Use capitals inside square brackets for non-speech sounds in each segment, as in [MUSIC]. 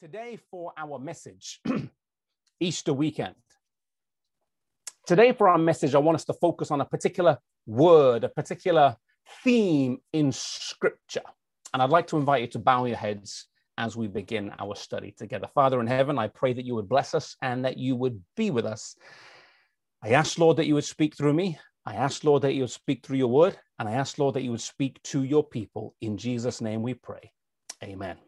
Today, for our message, [CLEARS THROAT] Easter weekend. Today, for our message, I want us to focus on a particular word, a particular theme in Scripture. And I'd like to invite you to bow your heads as we begin our study together. Father in heaven, I pray that you would bless us and that you would be with us. I ask, Lord, that you would speak through me. I ask, Lord, that you would speak through your word. And I ask, Lord, that you would speak to your people. In Jesus' name we pray. Amen.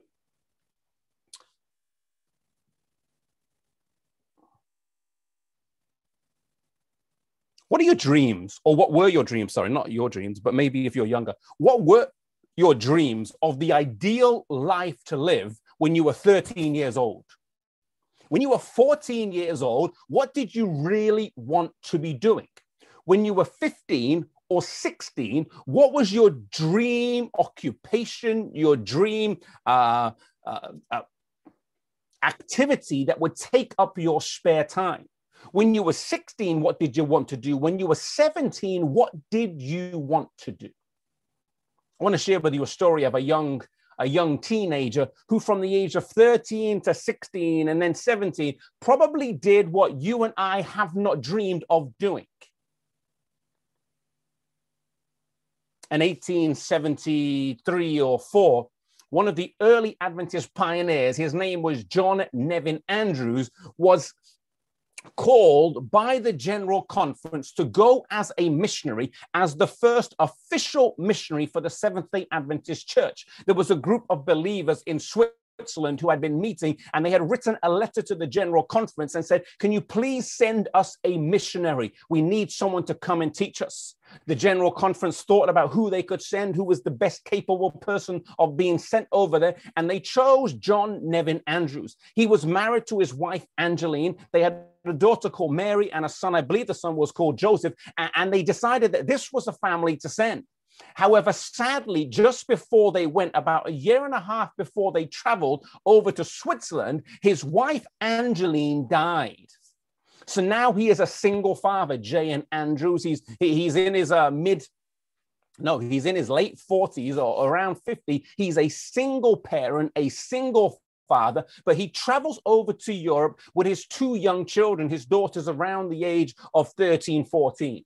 What are your dreams, or what were your dreams? Sorry, not your dreams, but maybe if you're younger, what were your dreams of the ideal life to live when you were 13 years old? When you were 14 years old, what did you really want to be doing? When you were 15 or 16, what was your dream occupation, your dream uh, uh, uh, activity that would take up your spare time? When you were 16, what did you want to do? When you were 17, what did you want to do? I want to share with you a story of a young a young teenager who from the age of 13 to 16 and then 17 probably did what you and I have not dreamed of doing. In 1873 or 4, one of the early Adventist pioneers, his name was John Nevin Andrews, was called by the General Conference to go as a missionary, as the first official missionary for the Seventh day Adventist Church. There was a group of believers in Switzerland. Switzerland who had been meeting and they had written a letter to the General Conference and said, Can you please send us a missionary? We need someone to come and teach us. The General Conference thought about who they could send, who was the best capable person of being sent over there, and they chose John Nevin Andrews. He was married to his wife, Angeline. They had a daughter called Mary and a son, I believe the son was called Joseph, and they decided that this was a family to send. However, sadly, just before they went, about a year and a half before they traveled over to Switzerland, his wife Angeline died. So now he is a single father, J.N. Andrews. He's he's in his uh, mid no, he's in his late 40s or around 50. He's a single parent, a single father, but he travels over to Europe with his two young children, his daughters around the age of 13, 14.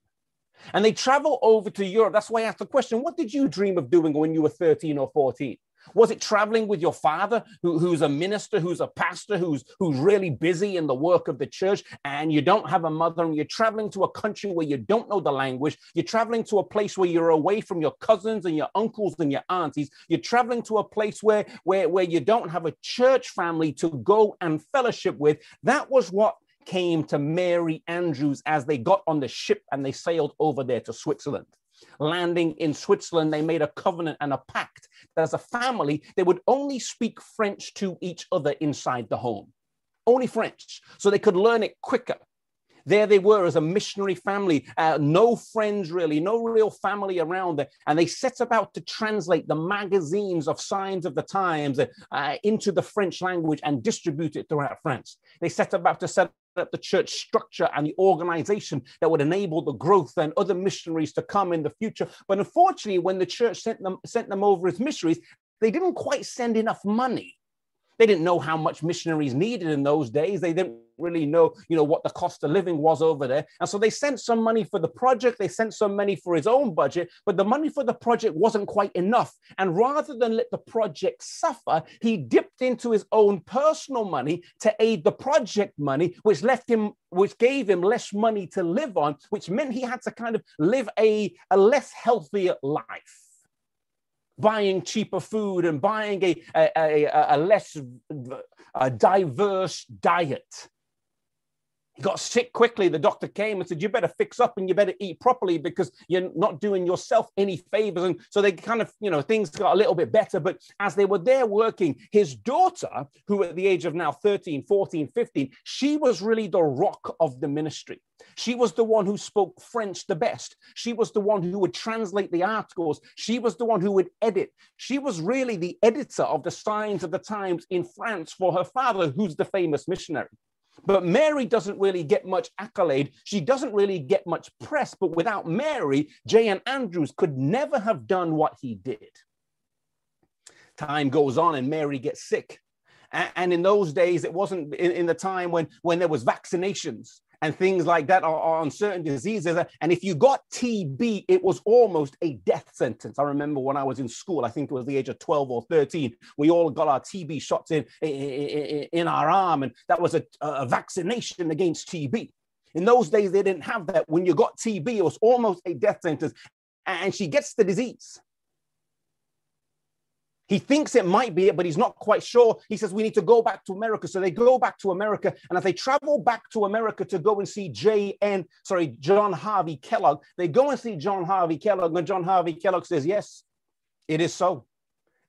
And they travel over to Europe. That's why I asked the question what did you dream of doing when you were 13 or 14? Was it traveling with your father, who, who's a minister, who's a pastor, who's, who's really busy in the work of the church, and you don't have a mother, and you're traveling to a country where you don't know the language? You're traveling to a place where you're away from your cousins and your uncles and your aunties. You're traveling to a place where, where, where you don't have a church family to go and fellowship with. That was what came to Mary Andrews as they got on the ship and they sailed over there to Switzerland. Landing in Switzerland, they made a covenant and a pact that as a family, they would only speak French to each other inside the home. Only French, so they could learn it quicker. There they were as a missionary family, uh, no friends really, no real family around there. And they set about to translate the magazines of Signs of the Times uh, into the French language and distribute it throughout France. They set about to set up the church structure and the organization that would enable the growth and other missionaries to come in the future. But unfortunately, when the church sent them, sent them over as missionaries, they didn't quite send enough money they didn't know how much missionaries needed in those days. They didn't really know, you know, what the cost of living was over there. And so they sent some money for the project. They sent some money for his own budget, but the money for the project wasn't quite enough. And rather than let the project suffer, he dipped into his own personal money to aid the project money, which left him, which gave him less money to live on, which meant he had to kind of live a, a less healthier life buying cheaper food and buying a, a, a, a less a diverse diet. He got sick quickly. The doctor came and said, You better fix up and you better eat properly because you're not doing yourself any favors. And so they kind of, you know, things got a little bit better. But as they were there working, his daughter, who at the age of now 13, 14, 15, she was really the rock of the ministry. She was the one who spoke French the best. She was the one who would translate the articles. She was the one who would edit. She was really the editor of the Signs of the Times in France for her father, who's the famous missionary. But Mary doesn't really get much accolade. She doesn't really get much press. But without Mary, J.N. Andrews could never have done what he did. Time goes on and Mary gets sick. And in those days, it wasn't in the time when, when there was vaccinations and things like that are on certain diseases. And if you got TB, it was almost a death sentence. I remember when I was in school, I think it was the age of 12 or 13, we all got our TB shots in, in, in our arm, and that was a, a vaccination against TB. In those days, they didn't have that. When you got TB, it was almost a death sentence. And she gets the disease. He thinks it might be it, but he's not quite sure. He says, We need to go back to America. So they go back to America. And as they travel back to America to go and see J.N., sorry, John Harvey Kellogg, they go and see John Harvey Kellogg. And John Harvey Kellogg says, Yes, it is so.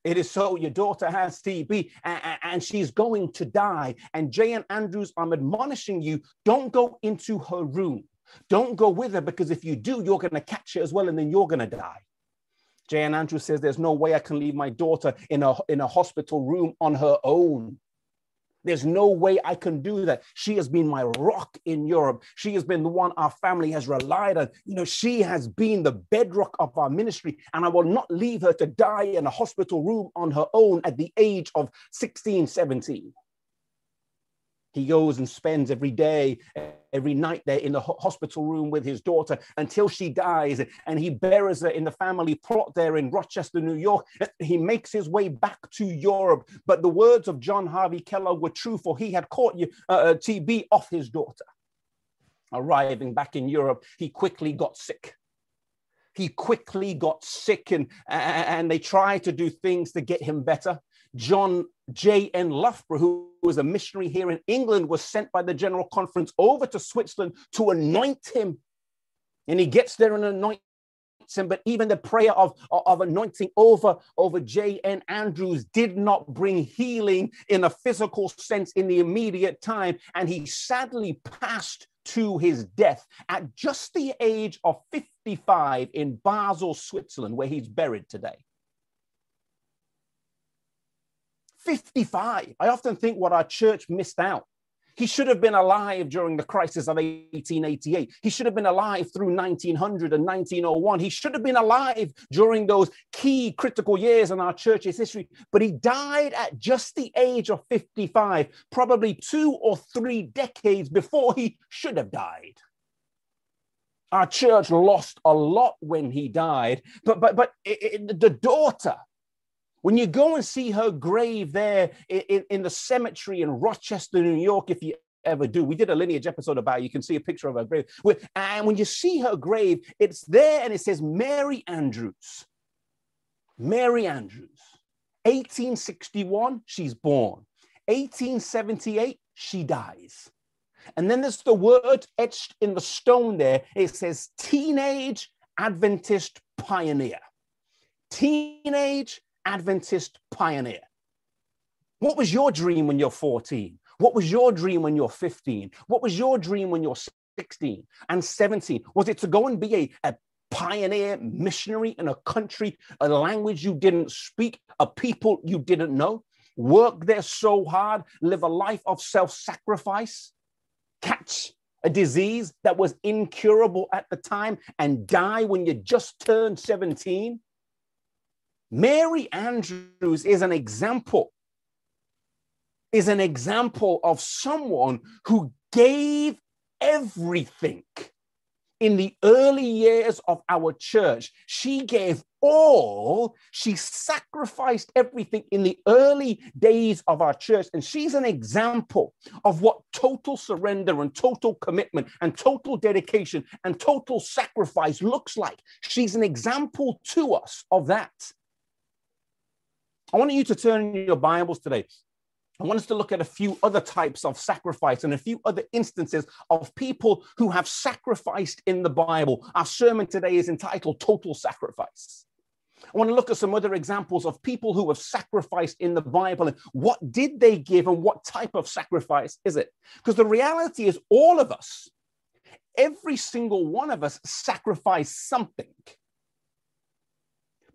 It is so. Your daughter has TB and, she's going to die. And J.N. Andrews, I'm admonishing you don't go into her room. Don't go with her because if you do, you're going to catch it as well and then you're going to die. J.N. Andrew says, There's no way I can leave my daughter in a, in a hospital room on her own. There's no way I can do that. She has been my rock in Europe. She has been the one our family has relied on. You know, she has been the bedrock of our ministry, and I will not leave her to die in a hospital room on her own at the age of 16, 17. He goes and spends every day, every night there in the hospital room with his daughter until she dies. And he buries her in the family plot there in Rochester, New York. He makes his way back to Europe. But the words of John Harvey Kellogg were true, for he had caught uh, uh TB off his daughter. Arriving back in Europe, he quickly got sick he quickly got sick and, and they tried to do things to get him better. John J.N. Loughborough, who was a missionary here in England, was sent by the General Conference over to Switzerland to anoint him. And he gets there and anoints him. But even the prayer of, of anointing over, over J.N. Andrews did not bring healing in a physical sense in the immediate time. And he sadly passed to his death at just the age of 55 in Basel, Switzerland, where he's buried today. 55. I often think what our church missed out. He should have been alive during the crisis of 1888. He should have been alive through 1900 and 1901. He should have been alive during those key critical years in our church's history, but he died at just the age of 55, probably two or three decades before he should have died. Our church lost a lot when he died, but but but it, it, the daughter when you go and see her grave there in, in the cemetery in Rochester, New York, if you ever do. We did a lineage episode about it. You can see a picture of her grave. And when you see her grave, it's there and it says Mary Andrews. Mary Andrews. 1861, she's born. 1878, she dies. And then there's the word etched in the stone there. It says teenage Adventist pioneer. Teenage Adventist pioneer. What was your dream when you're 14? What was your dream when you're 15? What was your dream when you're 16 and 17? Was it to go and be a, a pioneer missionary in a country, a language you didn't speak, a people you didn't know? Work there so hard, live a life of self sacrifice, catch a disease that was incurable at the time, and die when you just turned 17? Mary Andrews is an example, is an example of someone who gave everything in the early years of our church. She gave all, she sacrificed everything in the early days of our church. And she's an example of what total surrender and total commitment and total dedication and total sacrifice looks like. She's an example to us of that. I want you to turn your Bibles today. I want us to look at a few other types of sacrifice and a few other instances of people who have sacrificed in the Bible. Our sermon today is entitled Total Sacrifice. I want to look at some other examples of people who have sacrificed in the Bible and what did they give and what type of sacrifice is it? Because the reality is, all of us, every single one of us sacrifice something.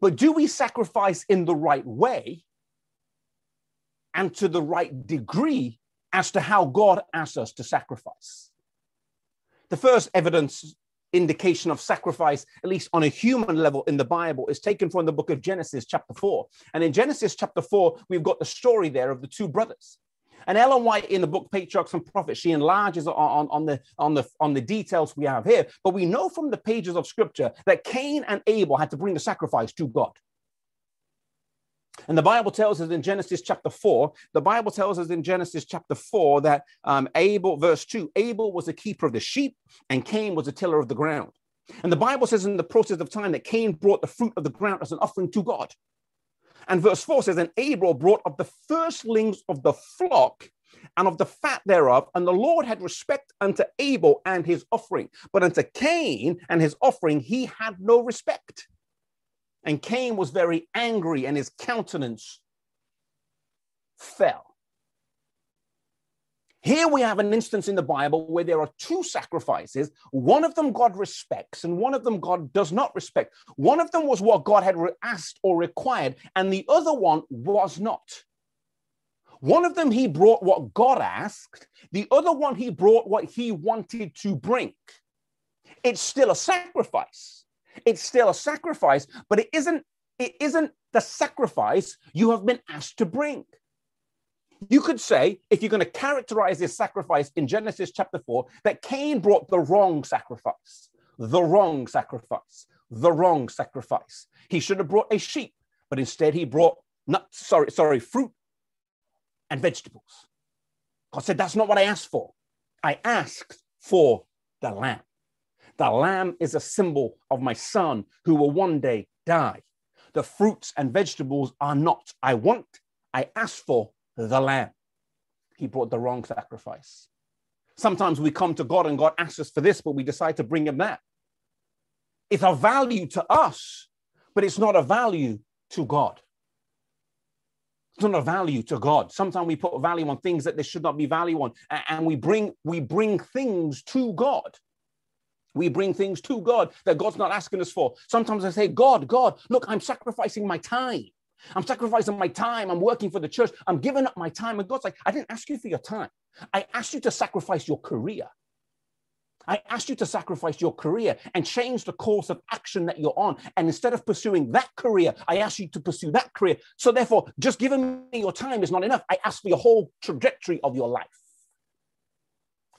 But do we sacrifice in the right way and to the right degree as to how God asks us to sacrifice? The first evidence indication of sacrifice, at least on a human level in the Bible, is taken from the book of Genesis, chapter 4. And in Genesis, chapter 4, we've got the story there of the two brothers. And Ellen White in the book Patriarchs and Prophets, she enlarges on, on, on, the, on, the, on the details we have here. But we know from the pages of scripture that Cain and Abel had to bring the sacrifice to God. And the Bible tells us in Genesis chapter 4, the Bible tells us in Genesis chapter 4 that um, Abel, verse 2, Abel was a keeper of the sheep and Cain was a tiller of the ground. And the Bible says in the process of time that Cain brought the fruit of the ground as an offering to God. And verse 4 says, And Abel brought of the firstlings of the flock and of the fat thereof. And the Lord had respect unto Abel and his offering, but unto Cain and his offering he had no respect. And Cain was very angry, and his countenance fell. Here we have an instance in the Bible where there are two sacrifices. One of them God respects, and one of them God does not respect. One of them was what God had asked or required, and the other one was not. One of them he brought what God asked, the other one he brought what he wanted to bring. It's still a sacrifice. It's still a sacrifice, but it isn't it isn't the sacrifice you have been asked to bring. You could say, if you're going to characterize this sacrifice in Genesis chapter 4, that Cain brought the wrong sacrifice, the wrong sacrifice, the wrong sacrifice. He should have brought a sheep, but instead he brought nuts, sorry, sorry, fruit and vegetables. God said, That's not what I asked for. I asked for the lamb. The lamb is a symbol of my son who will one day die. The fruits and vegetables are not. I want, I ask for the lamb. He brought the wrong sacrifice. Sometimes we come to God and God asks us for this, but we decide to bring him that. It's a value to us, but it's not a value to God. It's not a value to God. Sometimes we put value on things that there should not be value on, and we bring we bring things to God. We bring things to God that God's not asking us for. Sometimes I say, God, God, look, I'm sacrificing my time. I'm sacrificing my time. I'm working for the church. I'm giving up my time. And God's like, I didn't ask you for your time. I asked you to sacrifice your career. I asked you to sacrifice your career and change the course of action that you're on. And instead of pursuing that career, I asked you to pursue that career. So therefore, just giving me your time is not enough. I asked for your whole trajectory of your life.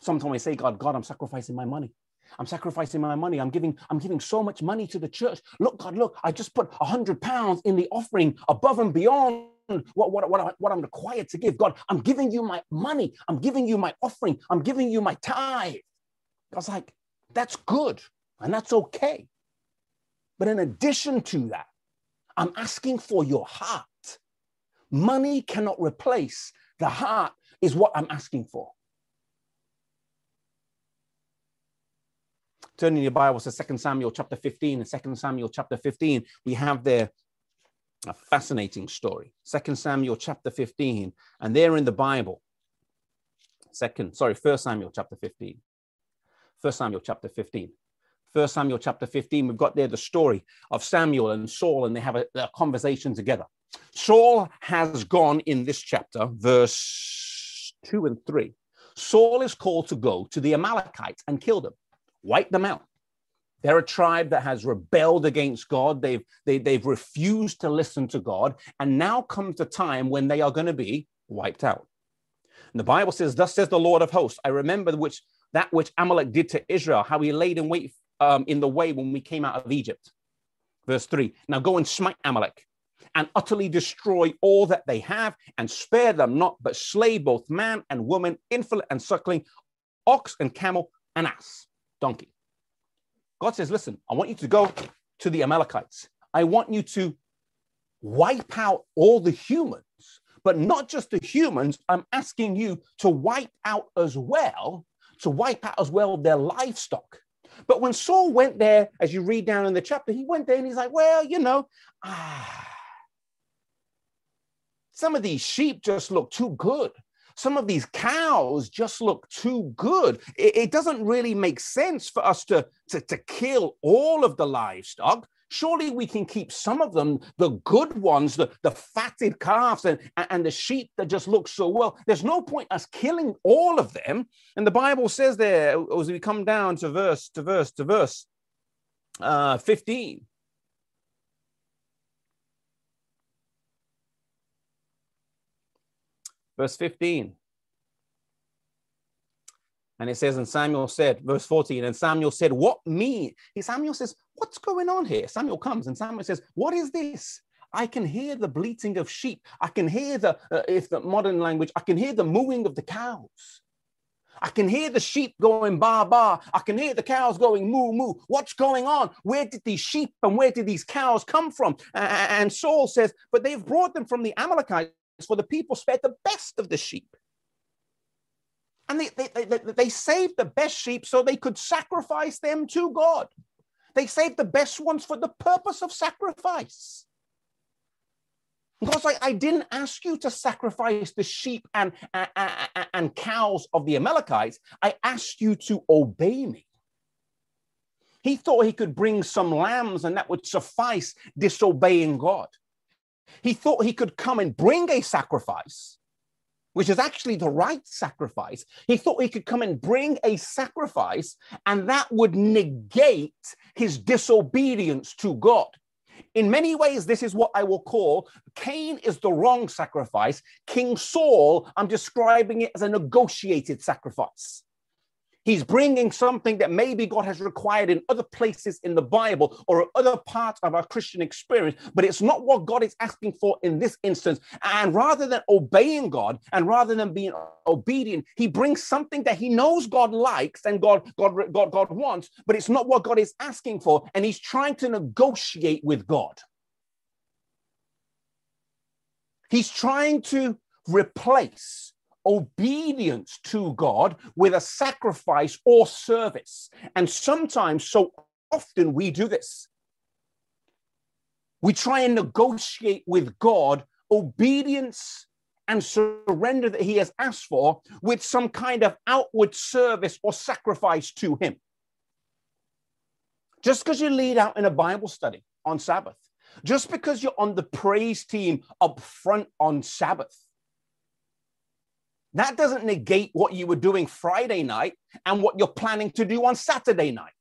Sometimes I say, God, God, I'm sacrificing my money. I'm sacrificing my money. I'm giving, I'm giving so much money to the church. Look, God, look, I just put a hundred pounds in the offering above and beyond what, what, what, what I'm required to give. God, I'm giving you my money. I'm giving you my offering. I'm giving you my tithe. God's like, that's good and that's okay. But in addition to that, I'm asking for your heart. Money cannot replace the heart, is what I'm asking for. Turning your Bibles to 2 Samuel chapter 15 and 2 Samuel chapter 15, we have there a fascinating story. 2 Samuel chapter 15, and there in the Bible, second, sorry, 1 Samuel chapter 15. 1 Samuel chapter 15. 1 Samuel chapter 15, we've got there the story of Samuel and Saul, and they have a, a conversation together. Saul has gone in this chapter, verse 2 and 3. Saul is called to go to the Amalekites and kill them wipe them out. They're a tribe that has rebelled against God. They've, they, they've refused to listen to God. And now comes the time when they are going to be wiped out. And the Bible says, Thus says the Lord of hosts, I remember which that which Amalek did to Israel, how he laid in wait um, in the way when we came out of Egypt. Verse 3 Now go and smite Amalek and utterly destroy all that they have and spare them not, but slay both man and woman, infant and suckling, ox and camel and ass donkey. God says, listen, I want you to go to the Amalekites. I want you to wipe out all the humans, but not just the humans. I'm asking you to wipe out as well, to wipe out as well their livestock. But when Saul went there, as you read down in the chapter, he went there and he's like, well, you know, ah, some of these sheep just look too good some of these cows just look too good. It, it doesn't really make sense for us to, to, to kill all of the livestock Surely we can keep some of them, the good ones, the, the fatted calves and, and the sheep that just look so well. There's no point us killing all of them. And the Bible says there, as we come down to verse, to verse, to verse uh, 15. Verse 15. And it says, and Samuel said, verse 14, and Samuel said, What me? Samuel says, What's going on here? Samuel comes and Samuel says, What is this? I can hear the bleating of sheep. I can hear the, uh, if the modern language, I can hear the mooing of the cows. I can hear the sheep going ba ba. I can hear the cows going moo moo. What's going on? Where did these sheep and where did these cows come from? And Saul says, But they've brought them from the Amalekites, for the people spared the best of the sheep. And they, they, they, they saved the best sheep so they could sacrifice them to God. They saved the best ones for the purpose of sacrifice. Because I, I didn't ask you to sacrifice the sheep and, and, and cows of the Amalekites. I asked you to obey me. He thought he could bring some lambs and that would suffice disobeying God. He thought he could come and bring a sacrifice which is actually the right sacrifice. He thought he could come and bring a sacrifice, and that would negate his disobedience to God. In many ways, this is what I will call Cain is the wrong sacrifice. King Saul, I'm describing it as a negotiated sacrifice. He's bringing something that maybe God has required in other places in the Bible or other parts of our Christian experience, but it's not what God is asking for in this instance. And rather than obeying God and rather than being obedient, he brings something that he knows God likes and God, God, God, God wants, but it's not what God is asking for. And he's trying to negotiate with God. He's trying to replace obedience to God with a sacrifice or service. And sometimes, so often, we do this. We try and negotiate with God obedience and surrender that He has asked for with some kind of outward service or sacrifice to Him. Just because you lead out in a Bible study on Sabbath, just because you're on the praise team up front on Sabbath, that doesn't negate what you were doing Friday night and what you're planning to do on Saturday night.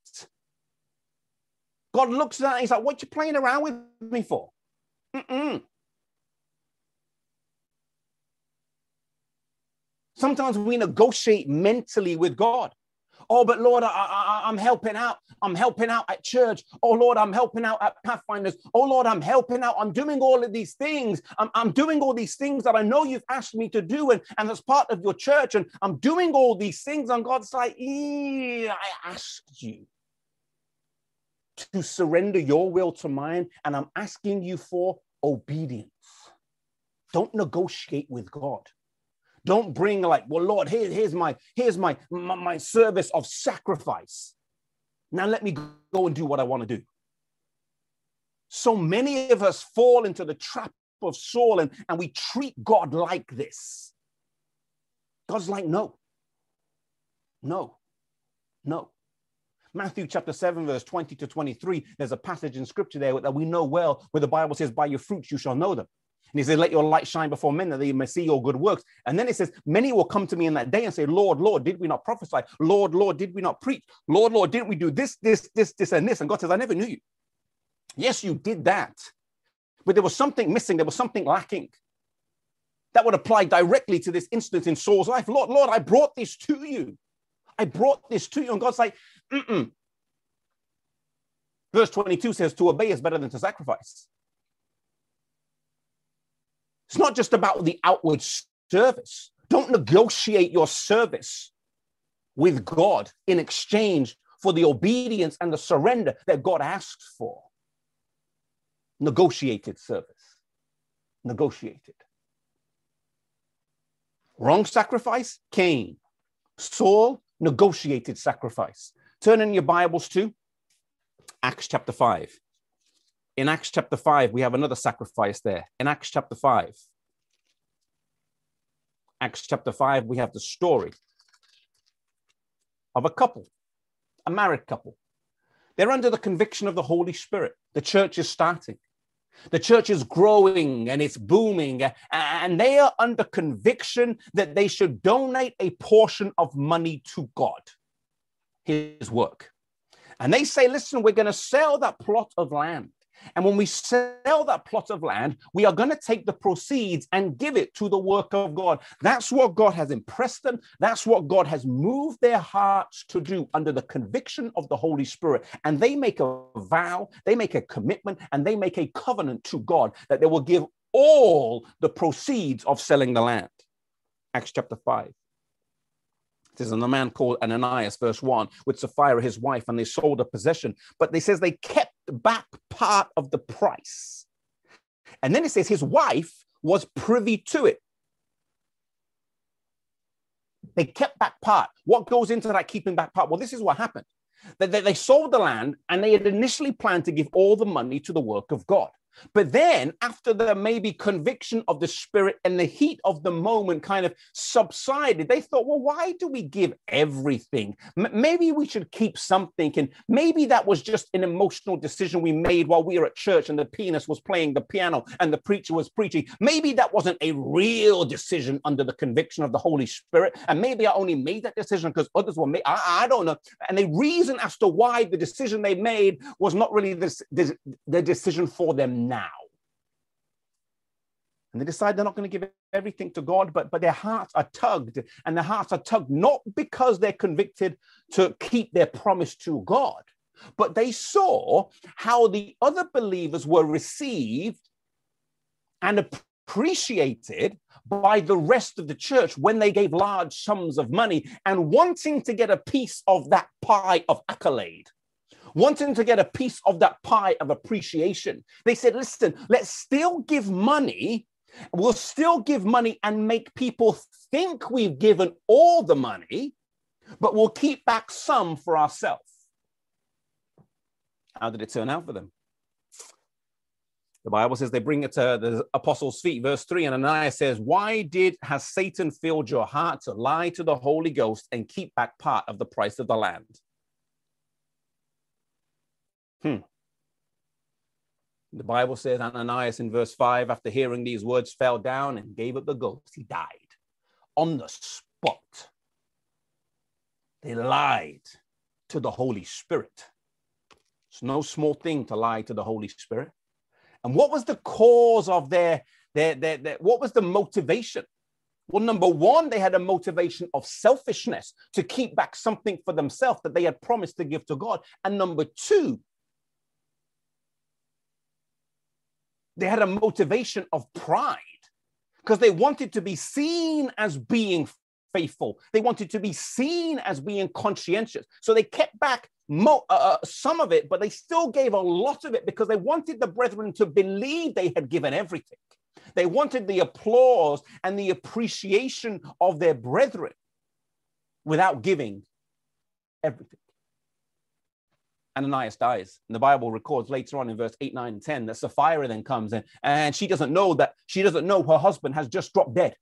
God looks at that and he's like, What you playing around with me for? Mm-mm. Sometimes we negotiate mentally with God. Oh, but Lord, I, am helping out. I'm helping out at church. Oh, Lord, I'm helping out at Pathfinders. Oh, Lord, I'm helping out. I'm doing all of these things. I'm, I'm doing all these things that I know you've asked me to do, and, and as part of your church. And I'm doing all these things. And God's like, I asked you to surrender your will to mine, and I'm asking you for obedience. Don't negotiate with God. Don't bring like, well, Lord, here, here's my here's my, my my service of sacrifice. Now let me go and do what I want to do. So many of us fall into the trap of Saul and, and we treat God like this. God's like, no, no, no. Matthew chapter 7, verse 20 to 23, there's a passage in scripture there that we know well where the Bible says, By your fruits you shall know them. And he says, Let your light shine before men that they may see your good works. And then it says, Many will come to me in that day and say, Lord, Lord, did we not prophesy? Lord, Lord, did we not preach? Lord, Lord, didn't we do this, this, this, this, and this? And God says, I never knew you. Yes, you did that. But there was something missing, there was something lacking. That would apply directly to this instance in Saul's life. Lord, Lord, I brought this to you. I brought this to you. And God's like, Mm-mm. Verse 22 says, To obey is better than to sacrifice. It's not just about the outward service. Don't negotiate your service with God in exchange for the obedience and the surrender that God asks for. Negotiated service. Negotiated. Wrong sacrifice, Cain. Saul, negotiated sacrifice. Turn in your Bibles to Acts chapter 5 in Acts chapter 5, we have another sacrifice there. In Acts chapter 5, Acts chapter 5, we have the story of a couple, a married couple. They're under the conviction of the Holy Spirit. The church is starting. The church is growing and it's booming, and they are under conviction that they should donate a portion of money to God, His work. And they say, listen, we're going to sell that plot of land. And when we sell that plot of land, we are going to take the proceeds and give it to the work of God. That's what God has impressed them. That's what God has moved their hearts to do under the conviction of the Holy Spirit. And they make a vow, they make a commitment, and they make a covenant to God that they will give all the proceeds of selling the land. Acts chapter 5 It says, and a man called Ananias, verse 1, with Sapphira, his wife, and they sold a possession. But they says they kept back part of the price. And then it says his wife was privy to it. They kept back part. What goes into that keeping back part? Well, this is what happened. They, they, they sold the land and they had initially planned to give all the money to the work of God. But then, after the maybe conviction of the spirit and the heat of the moment kind of subsided, they thought, well, why do we give everything? M- maybe we should keep something. And maybe that was just an emotional decision we made while we were at church and the pianist was playing the piano and the preacher was preaching. Maybe that wasn't a real decision under the conviction of the Holy Spirit. And maybe I only made that decision because others were made. I, I, don't know. And the reason as to why the decision they made was not really this, this, the decision for them now. And they decide they're not going to give everything to God, but, but their hearts are tugged. And their hearts are tugged not because they're convicted to keep their promise to God, but they saw how the other believers were received and appreciated by the rest of the church when they gave large sums of money and wanting to get a piece of that pie of accolade wanting to get a piece of that pie of appreciation. They said, listen, let's still give money. We'll still give money and make people think we've given all the money, but we'll keep back some for ourselves. How did it turn out for them? The Bible says they bring it to the apostles' feet. Verse 3 and Ananias says, Why did has Satan filled your heart to lie to the Holy Ghost and keep back part of the price of the land? Hmm. The Bible says Ananias in verse 5, after hearing these words, fell down and gave up the ghost. He died on the spot. They lied to the Holy Spirit. It's no small thing to lie to the Holy Spirit. And what was the cause of their, their, their, their what was the motivation? Well, number one, they had a motivation of selfishness to keep back something for themselves that they had promised to give to God. And number two, They had a motivation of pride because they wanted to be seen as being faithful. They wanted to be seen as being conscientious. So they kept back mo- uh, uh, some of it, but they still gave a lot of it because they wanted the brethren to believe they had given everything. They wanted the applause and the appreciation of their brethren without giving everything. Ananias dies. And the Bible records later on in verse 8, 9, and 10 that Sapphira then comes in and she doesn't know that she doesn't know her husband has just dropped dead.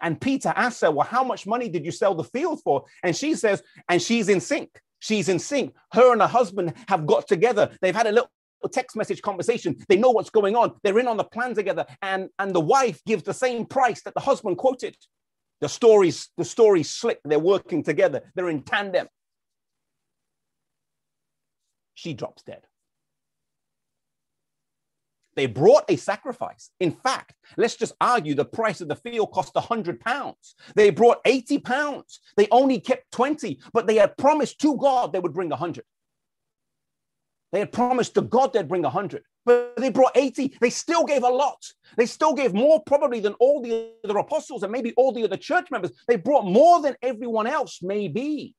And Peter asks her, Well, how much money did you sell the field for? And she says, and she's in sync. She's in sync. Her and her husband have got together. They've had a little text message conversation. They know what's going on. They're in on the plan together. And, and the wife gives the same price that the husband quoted. The stories, the stories slick. They're working together. They're in tandem she drops dead. They brought a sacrifice. In fact, let's just argue the price of the field cost 100 pounds. They brought 80 pounds. They only kept 20, but they had promised to God they would bring 100. They had promised to God they'd bring 100, but they brought 80. They still gave a lot. They still gave more probably than all the other apostles and maybe all the other church members. They brought more than everyone else, maybe.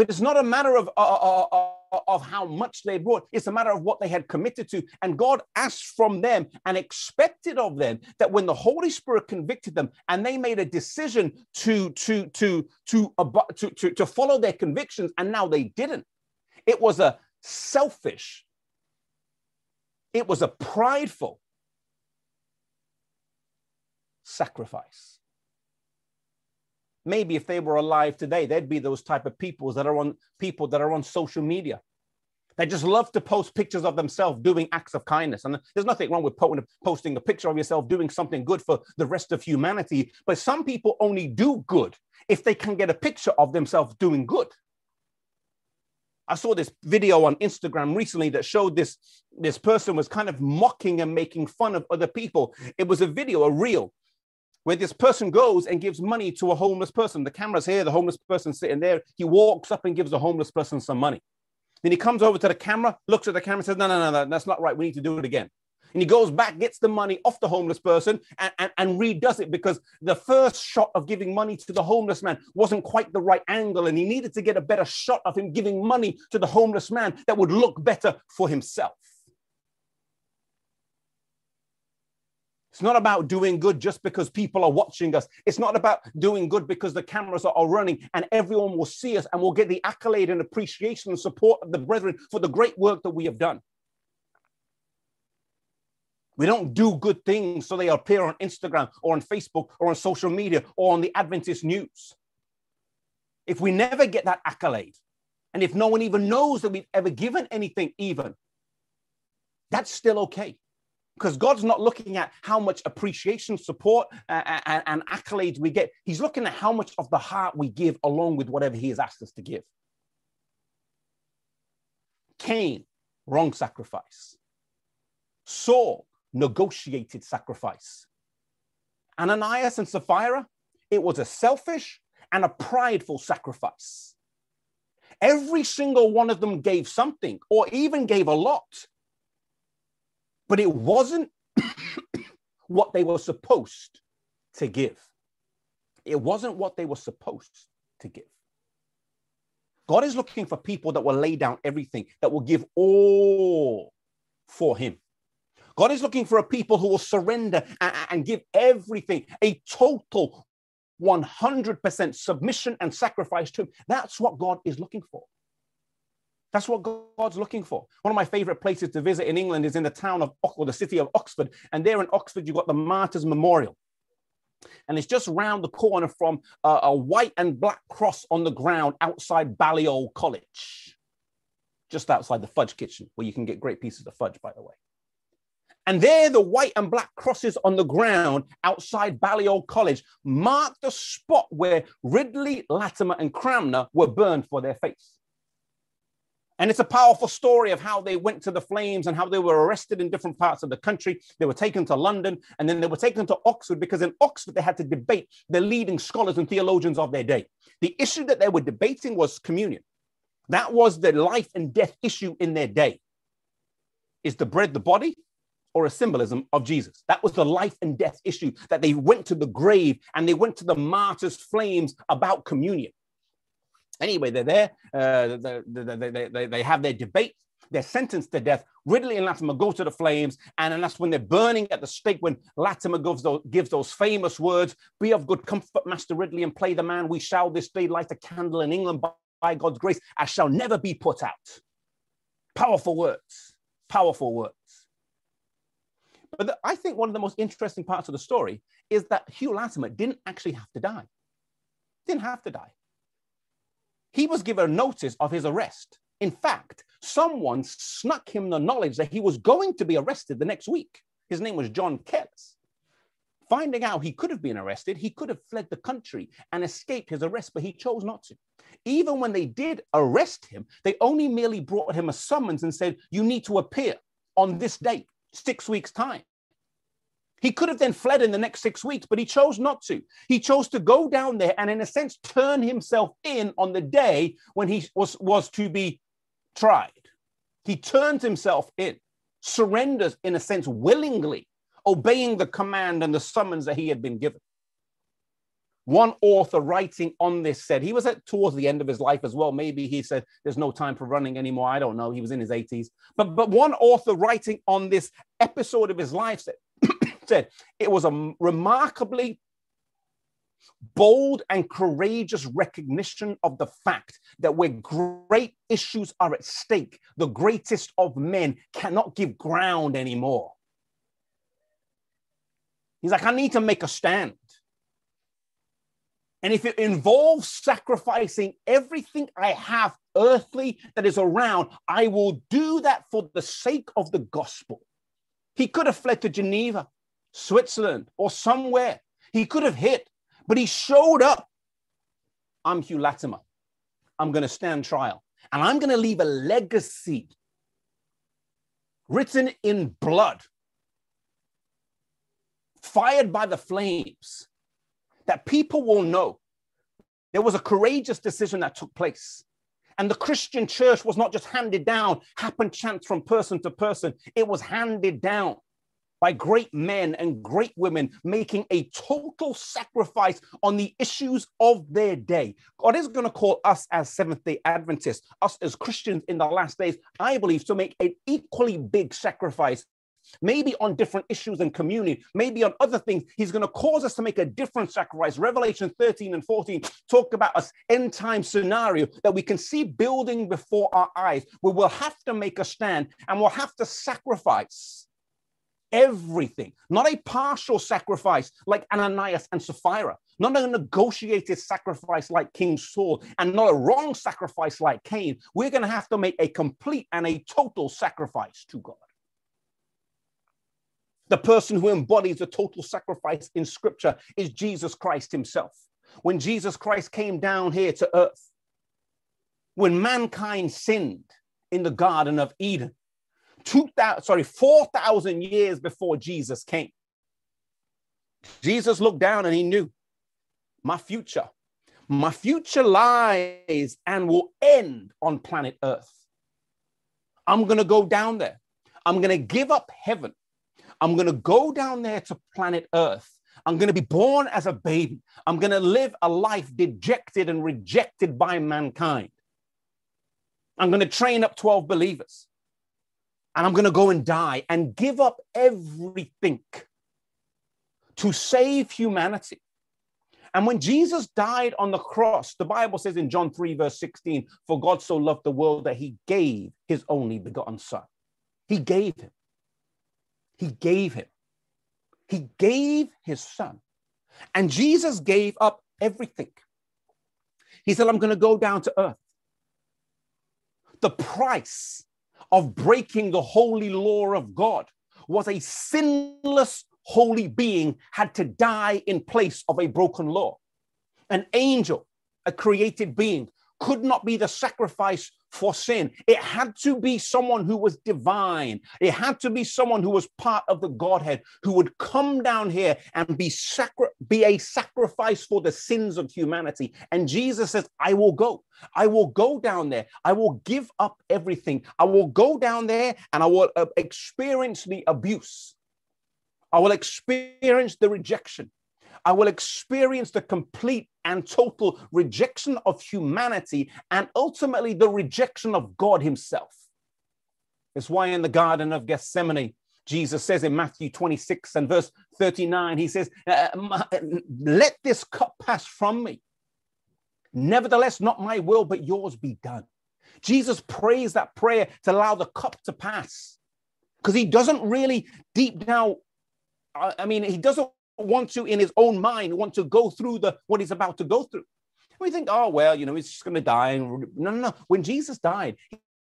But it's not a matter of, uh, uh, uh, uh, of how much they brought, it's a matter of what they had committed to. And God asked from them and expected of them that when the Holy Spirit convicted them and they made a decision to, to, to, to, to, to, to follow their convictions, and now they didn't, it was a selfish, it was a prideful sacrifice. Maybe if they were alive today, they'd be those type of people that are on people that are on social media. They just love to post pictures of themselves doing acts of kindness. And there's nothing wrong with posting a picture of yourself doing something good for the rest of humanity. But some people only do good if they can get a picture of themselves doing good. I saw this video on Instagram recently that showed this, this person was kind of mocking and making fun of other people. It was a video, a reel, where this person goes and gives money to a homeless person. The camera's here, the homeless person sitting there. He walks up and gives the homeless person some money. Then he comes over to the camera, looks at the camera, says, No, no, no, no, that's not right. We need to do it again. And he goes back, gets the money off the homeless person, and, and, and, redoes it because the first shot of giving money to the homeless man wasn't quite the right angle. And he needed to get a better shot of him giving money to the homeless man that would look better for himself. It's not about doing good just because people are watching us. It's not about doing good because the cameras are running and everyone will see us and will get the accolade and appreciation and support of the brethren for the great work that we have done. We don't do good things so they appear on Instagram or on Facebook or on social media or on the Adventist news. If we never get that accolade, and if no one even knows that we've ever given anything, even, that's still okay. Because God's not looking at how much appreciation, support, uh, and, and accolades we get. He's looking at how much of the heart we give along with whatever He has asked us to give. Cain, wrong sacrifice. Saul, negotiated sacrifice. Ananias and Sapphira, it was a selfish and a prideful sacrifice. Every single one of them gave something or even gave a lot, but it wasn't [COUGHS] what they were supposed to give. It wasn't what they were supposed to give. God is looking for people that will lay down everything, that will give all for Him. God is looking for a people who will surrender and, and give everything, a total 100% submission and sacrifice to Him. That's what God is looking for. That's what God's looking for. One of my favorite places to visit in England is in the town of or the city of Oxford. And there in Oxford, you've got the Martyrs Memorial. And it's just round the corner from a, a white and black cross on the ground outside Balliol College, just outside the fudge kitchen, where you can get great pieces of fudge, by the way. And there, the white and black crosses on the ground outside Balliol College mark the spot where Ridley, Latimer, and Cranmer were burned for their faith. And it's a powerful story of how they went to the flames and how they were arrested in different parts of the country. They were taken to London and then they were taken to Oxford because in Oxford they had to debate the leading scholars and theologians of their day. The issue that they were debating was communion. That was the life and death issue in their day. Is the bread the body or a symbolism of Jesus. That was the life and death issue that they went to the grave and they went to the martyr's flames about communion. Anyway, they're there. Uh, they, they, they, they, have their debate. They're sentenced to death. Ridley and Latimer go to the flames, and that's when they're burning at the stake. When Latimer gives those, gives those famous words Be of good comfort, Master Ridley, and play the man. We shall this day light a candle in England by, by God's grace. I shall never be put out. Powerful words. Powerful words. But the, I think one of the most interesting parts of the story is that Hugh Latimer didn't actually have to die. Didn't have to die. He was given notice of his arrest. In fact, someone snuck him the knowledge that he was going to be arrested the next week. His name was John Careless. Finding out he could have been arrested, he could have fled the country and escaped his arrest, but he chose not to. Even when they did arrest him, they only merely brought him a summons and said, You need to appear on this date six weeks' time. He could have then fled in the next six weeks, but he chose not to. He chose to go down there and, in a sense, turn himself in on the day when he was, was to be tried. He turns himself in, surrenders, in a sense, willingly, obeying the command and the summons that he had been given. One author writing on this said he was at towards the end of his life as well. Maybe he said there's no time for running anymore. I don't know. He was in his 80s. But but one author writing on this episode of his life said, said it was a remarkably bold and courageous recognition of the fact that where great issues are at stake, the greatest of men cannot give ground anymore. He's like, I need to make a stand. And if it involves sacrificing everything I have earthly that is around, I will do that for the sake of the gospel. He could have fled to Geneva, Switzerland, or somewhere. He could have hit, but he showed up. I'm Hugh Latimer. I'm going to stand trial and I'm going to leave a legacy written in blood, fired by the flames that people will know there was a courageous decision that took place. And the Christian church was not just handed down, happened chance from person to person. It was handed down by great men and great women making a total sacrifice on the issues of their day. God is going to call us as Seventh day Adventists, us as Christians in the last days, I believe, to make an equally big sacrifice maybe on different issues and community, maybe on other things. He's going to cause us to make a different sacrifice. Revelation 13 and 14 talk about us end time scenario that we can see building before our eyes, we'll have to make a stand and we'll have to sacrifice everything, not a partial sacrifice like Ananias and Sapphira, not a negotiated sacrifice like King Saul, and not a wrong sacrifice like Cain. We're going to have to make a complete and a total sacrifice to God the person who embodies the total sacrifice in scripture is Jesus Christ himself. When Jesus Christ came down here to earth, when mankind sinned in the Garden of Eden, 2000 sorry 4000 years before Jesus came Jesus looked down and he knew my future my future lies and will end on planet earth I'm going to go down there I'm going to give up heaven I'm going to go down there to planet Earth. I'm going to be born as a baby. I'm going to live a life dejected and rejected by mankind. I'm going to train up 12 believers. And I'm going to go and die and give up everything to save humanity. And when Jesus died on the cross, the Bible says in John 3, verse 16, for God so loved the world that he gave his only begotten son. He gave him. He gave him. He gave his son. And Jesus gave up everything. He said, I'm going to go down to earth. The price of breaking the holy law of God was a sinless holy being had to die in place of a broken law. An angel, a created being, could not be the sacrifice for sin. It had to be someone who was divine. It had to be someone who was part of the Godhead who would come down here and be sacri- be a sacrifice for the sins of humanity. And Jesus says, "I will go. I will go down there. I will give up everything. I will go down there and I will uh, experience the abuse. I will experience the rejection. I will experience the complete and total rejection of humanity and ultimately the rejection of God Himself. It's why in the Garden of Gethsemane, Jesus says in Matthew 26 and verse 39, He says, uh, Let this cup pass from me. Nevertheless, not my will, but yours be done. Jesus prays that prayer to allow the cup to pass because he doesn't really deep down, I mean, he doesn't want to, in his own mind, want to go through the what he's about to go through. We think, oh well, you know, he's just going to die. No, no, no. When Jesus died,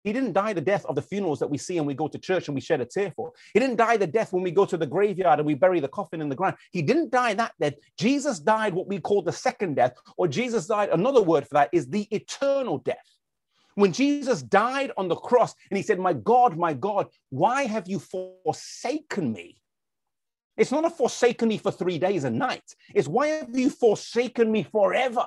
he didn't die the death of the funerals that we see and we go to church and we shed a tear for. He didn't die the death when we go to the graveyard and we bury the coffin in the ground. He didn't die that death. Jesus died what we call the second death, or Jesus died, another word for that is the eternal death. When Jesus died on the cross and he said, My God, my God, why have you forsaken me? It's not a forsaken me for three days and nights. It's why have you forsaken me forever?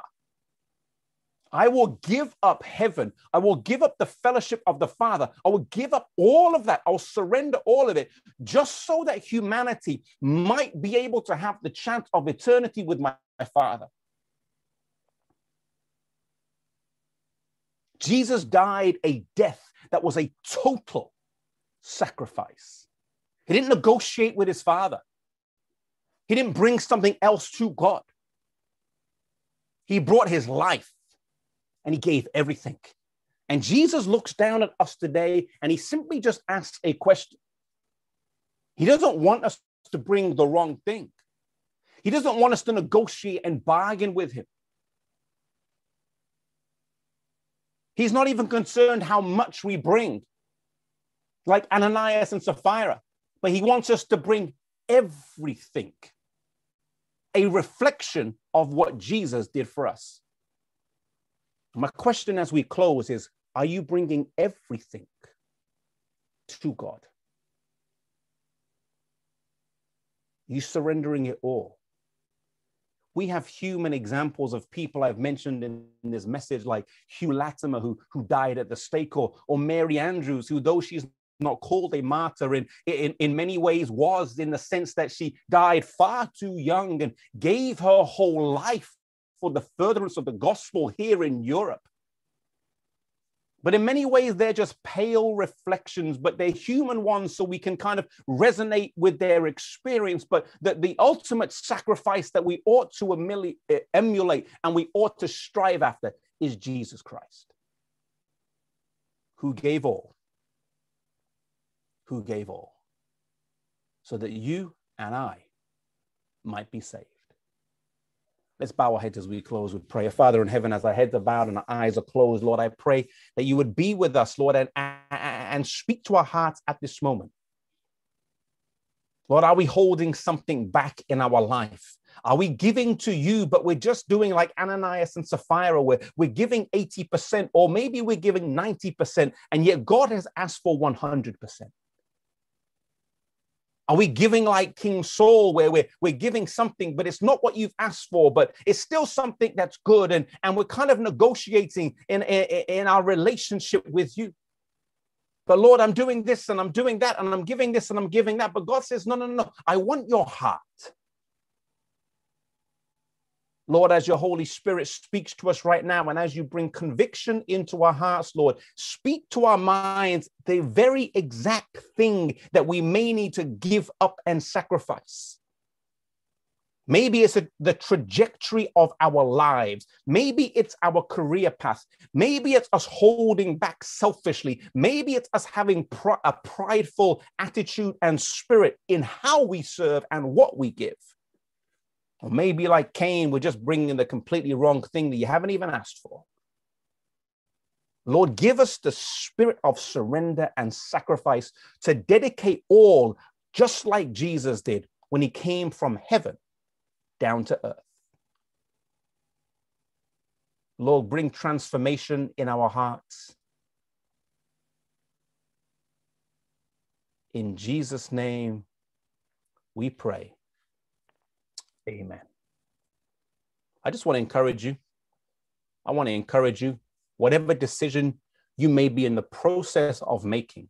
I will give up heaven. I will give up the fellowship of the Father. I will give up all of that. I'll surrender all of it just so that humanity might be able to have the chance of eternity with my, my Father. Jesus died a death that was a total sacrifice. He didn't negotiate with his Father. He didn't bring something else to God. He brought his life and he gave everything. And Jesus looks down at us today and he simply just asks a question. He doesn't want us to bring the wrong thing, he doesn't want us to negotiate and bargain with him. He's not even concerned how much we bring, like Ananias and Sapphira, but he wants us to bring everything a reflection of what Jesus did for us. My question as we close is Are you bringing everything to God? You surrendering it all? we have human examples of people I've mentioned in, in, this message, like Hugh Latimer, who, who died at the stake, or, or Mary Andrews, who, though she's not called a martyr, in, in, in many ways was in the sense that she died far too young and gave her whole life for the furtherance of the gospel here in Europe. But in many ways, they're just pale reflections, but they're human ones, so we can kind of resonate with their experience. But the, the ultimate sacrifice that we ought to eh, emulate and we ought to strive after is Jesus Christ, who gave all, who gave all, so that you and I might be saved. Let's bow our heads as we close with prayer. Father in heaven, as our heads are bowed and our eyes are closed, Lord, I pray that you would be with us, Lord, and, and speak to our hearts at this moment. Lord, are we holding something back in our life? Are we giving to you, but we're just doing like Ananias and Sapphira, where we're giving 80%, or maybe we're giving 90%, and yet God has asked for 100%? Are we giving like King Saul, where we're, we're giving something, but it's not what you've asked for, but it's still something that's good? And, and we're kind of negotiating in, in, in our relationship with you. But Lord, I'm doing this and I'm doing that and I'm giving this and I'm giving that. But God says, no, no, no, I want your heart. Lord, as your Holy Spirit speaks to us right now, and as you bring conviction into our hearts, Lord, speak to our minds the very exact thing that we may need to give up and sacrifice. Maybe it's a, the trajectory of our lives. Maybe it's our career path. Maybe it's us holding back selfishly. Maybe it's us having pr- a prideful attitude and spirit in how we serve and what we give. Or maybe like Cain, we're just bringing the completely wrong thing that you haven't even asked for. Lord, give us the spirit of surrender and sacrifice to dedicate all, just like Jesus did when he came from heaven down to earth. Lord, bring transformation in our hearts. In Jesus' name, we pray. Amen. I just want to encourage you. I want to encourage you, whatever decision you may be in the process of making,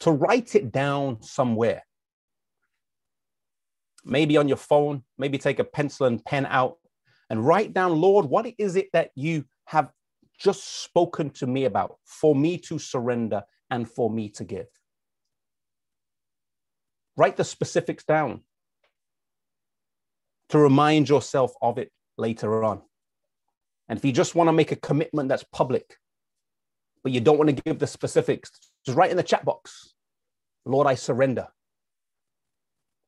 to write it down somewhere. Maybe on your phone, maybe take a pencil and pen out and write down, Lord, what is it that you have just spoken to me about for me to surrender and for me to give? Write the specifics down to remind yourself of it later on. And if you just want to make a commitment that's public, but you don't want to give the specifics, just write in the chat box Lord, I surrender.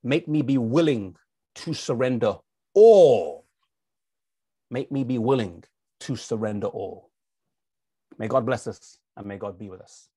Make me be willing to surrender all. Make me be willing to surrender all. May God bless us and may God be with us.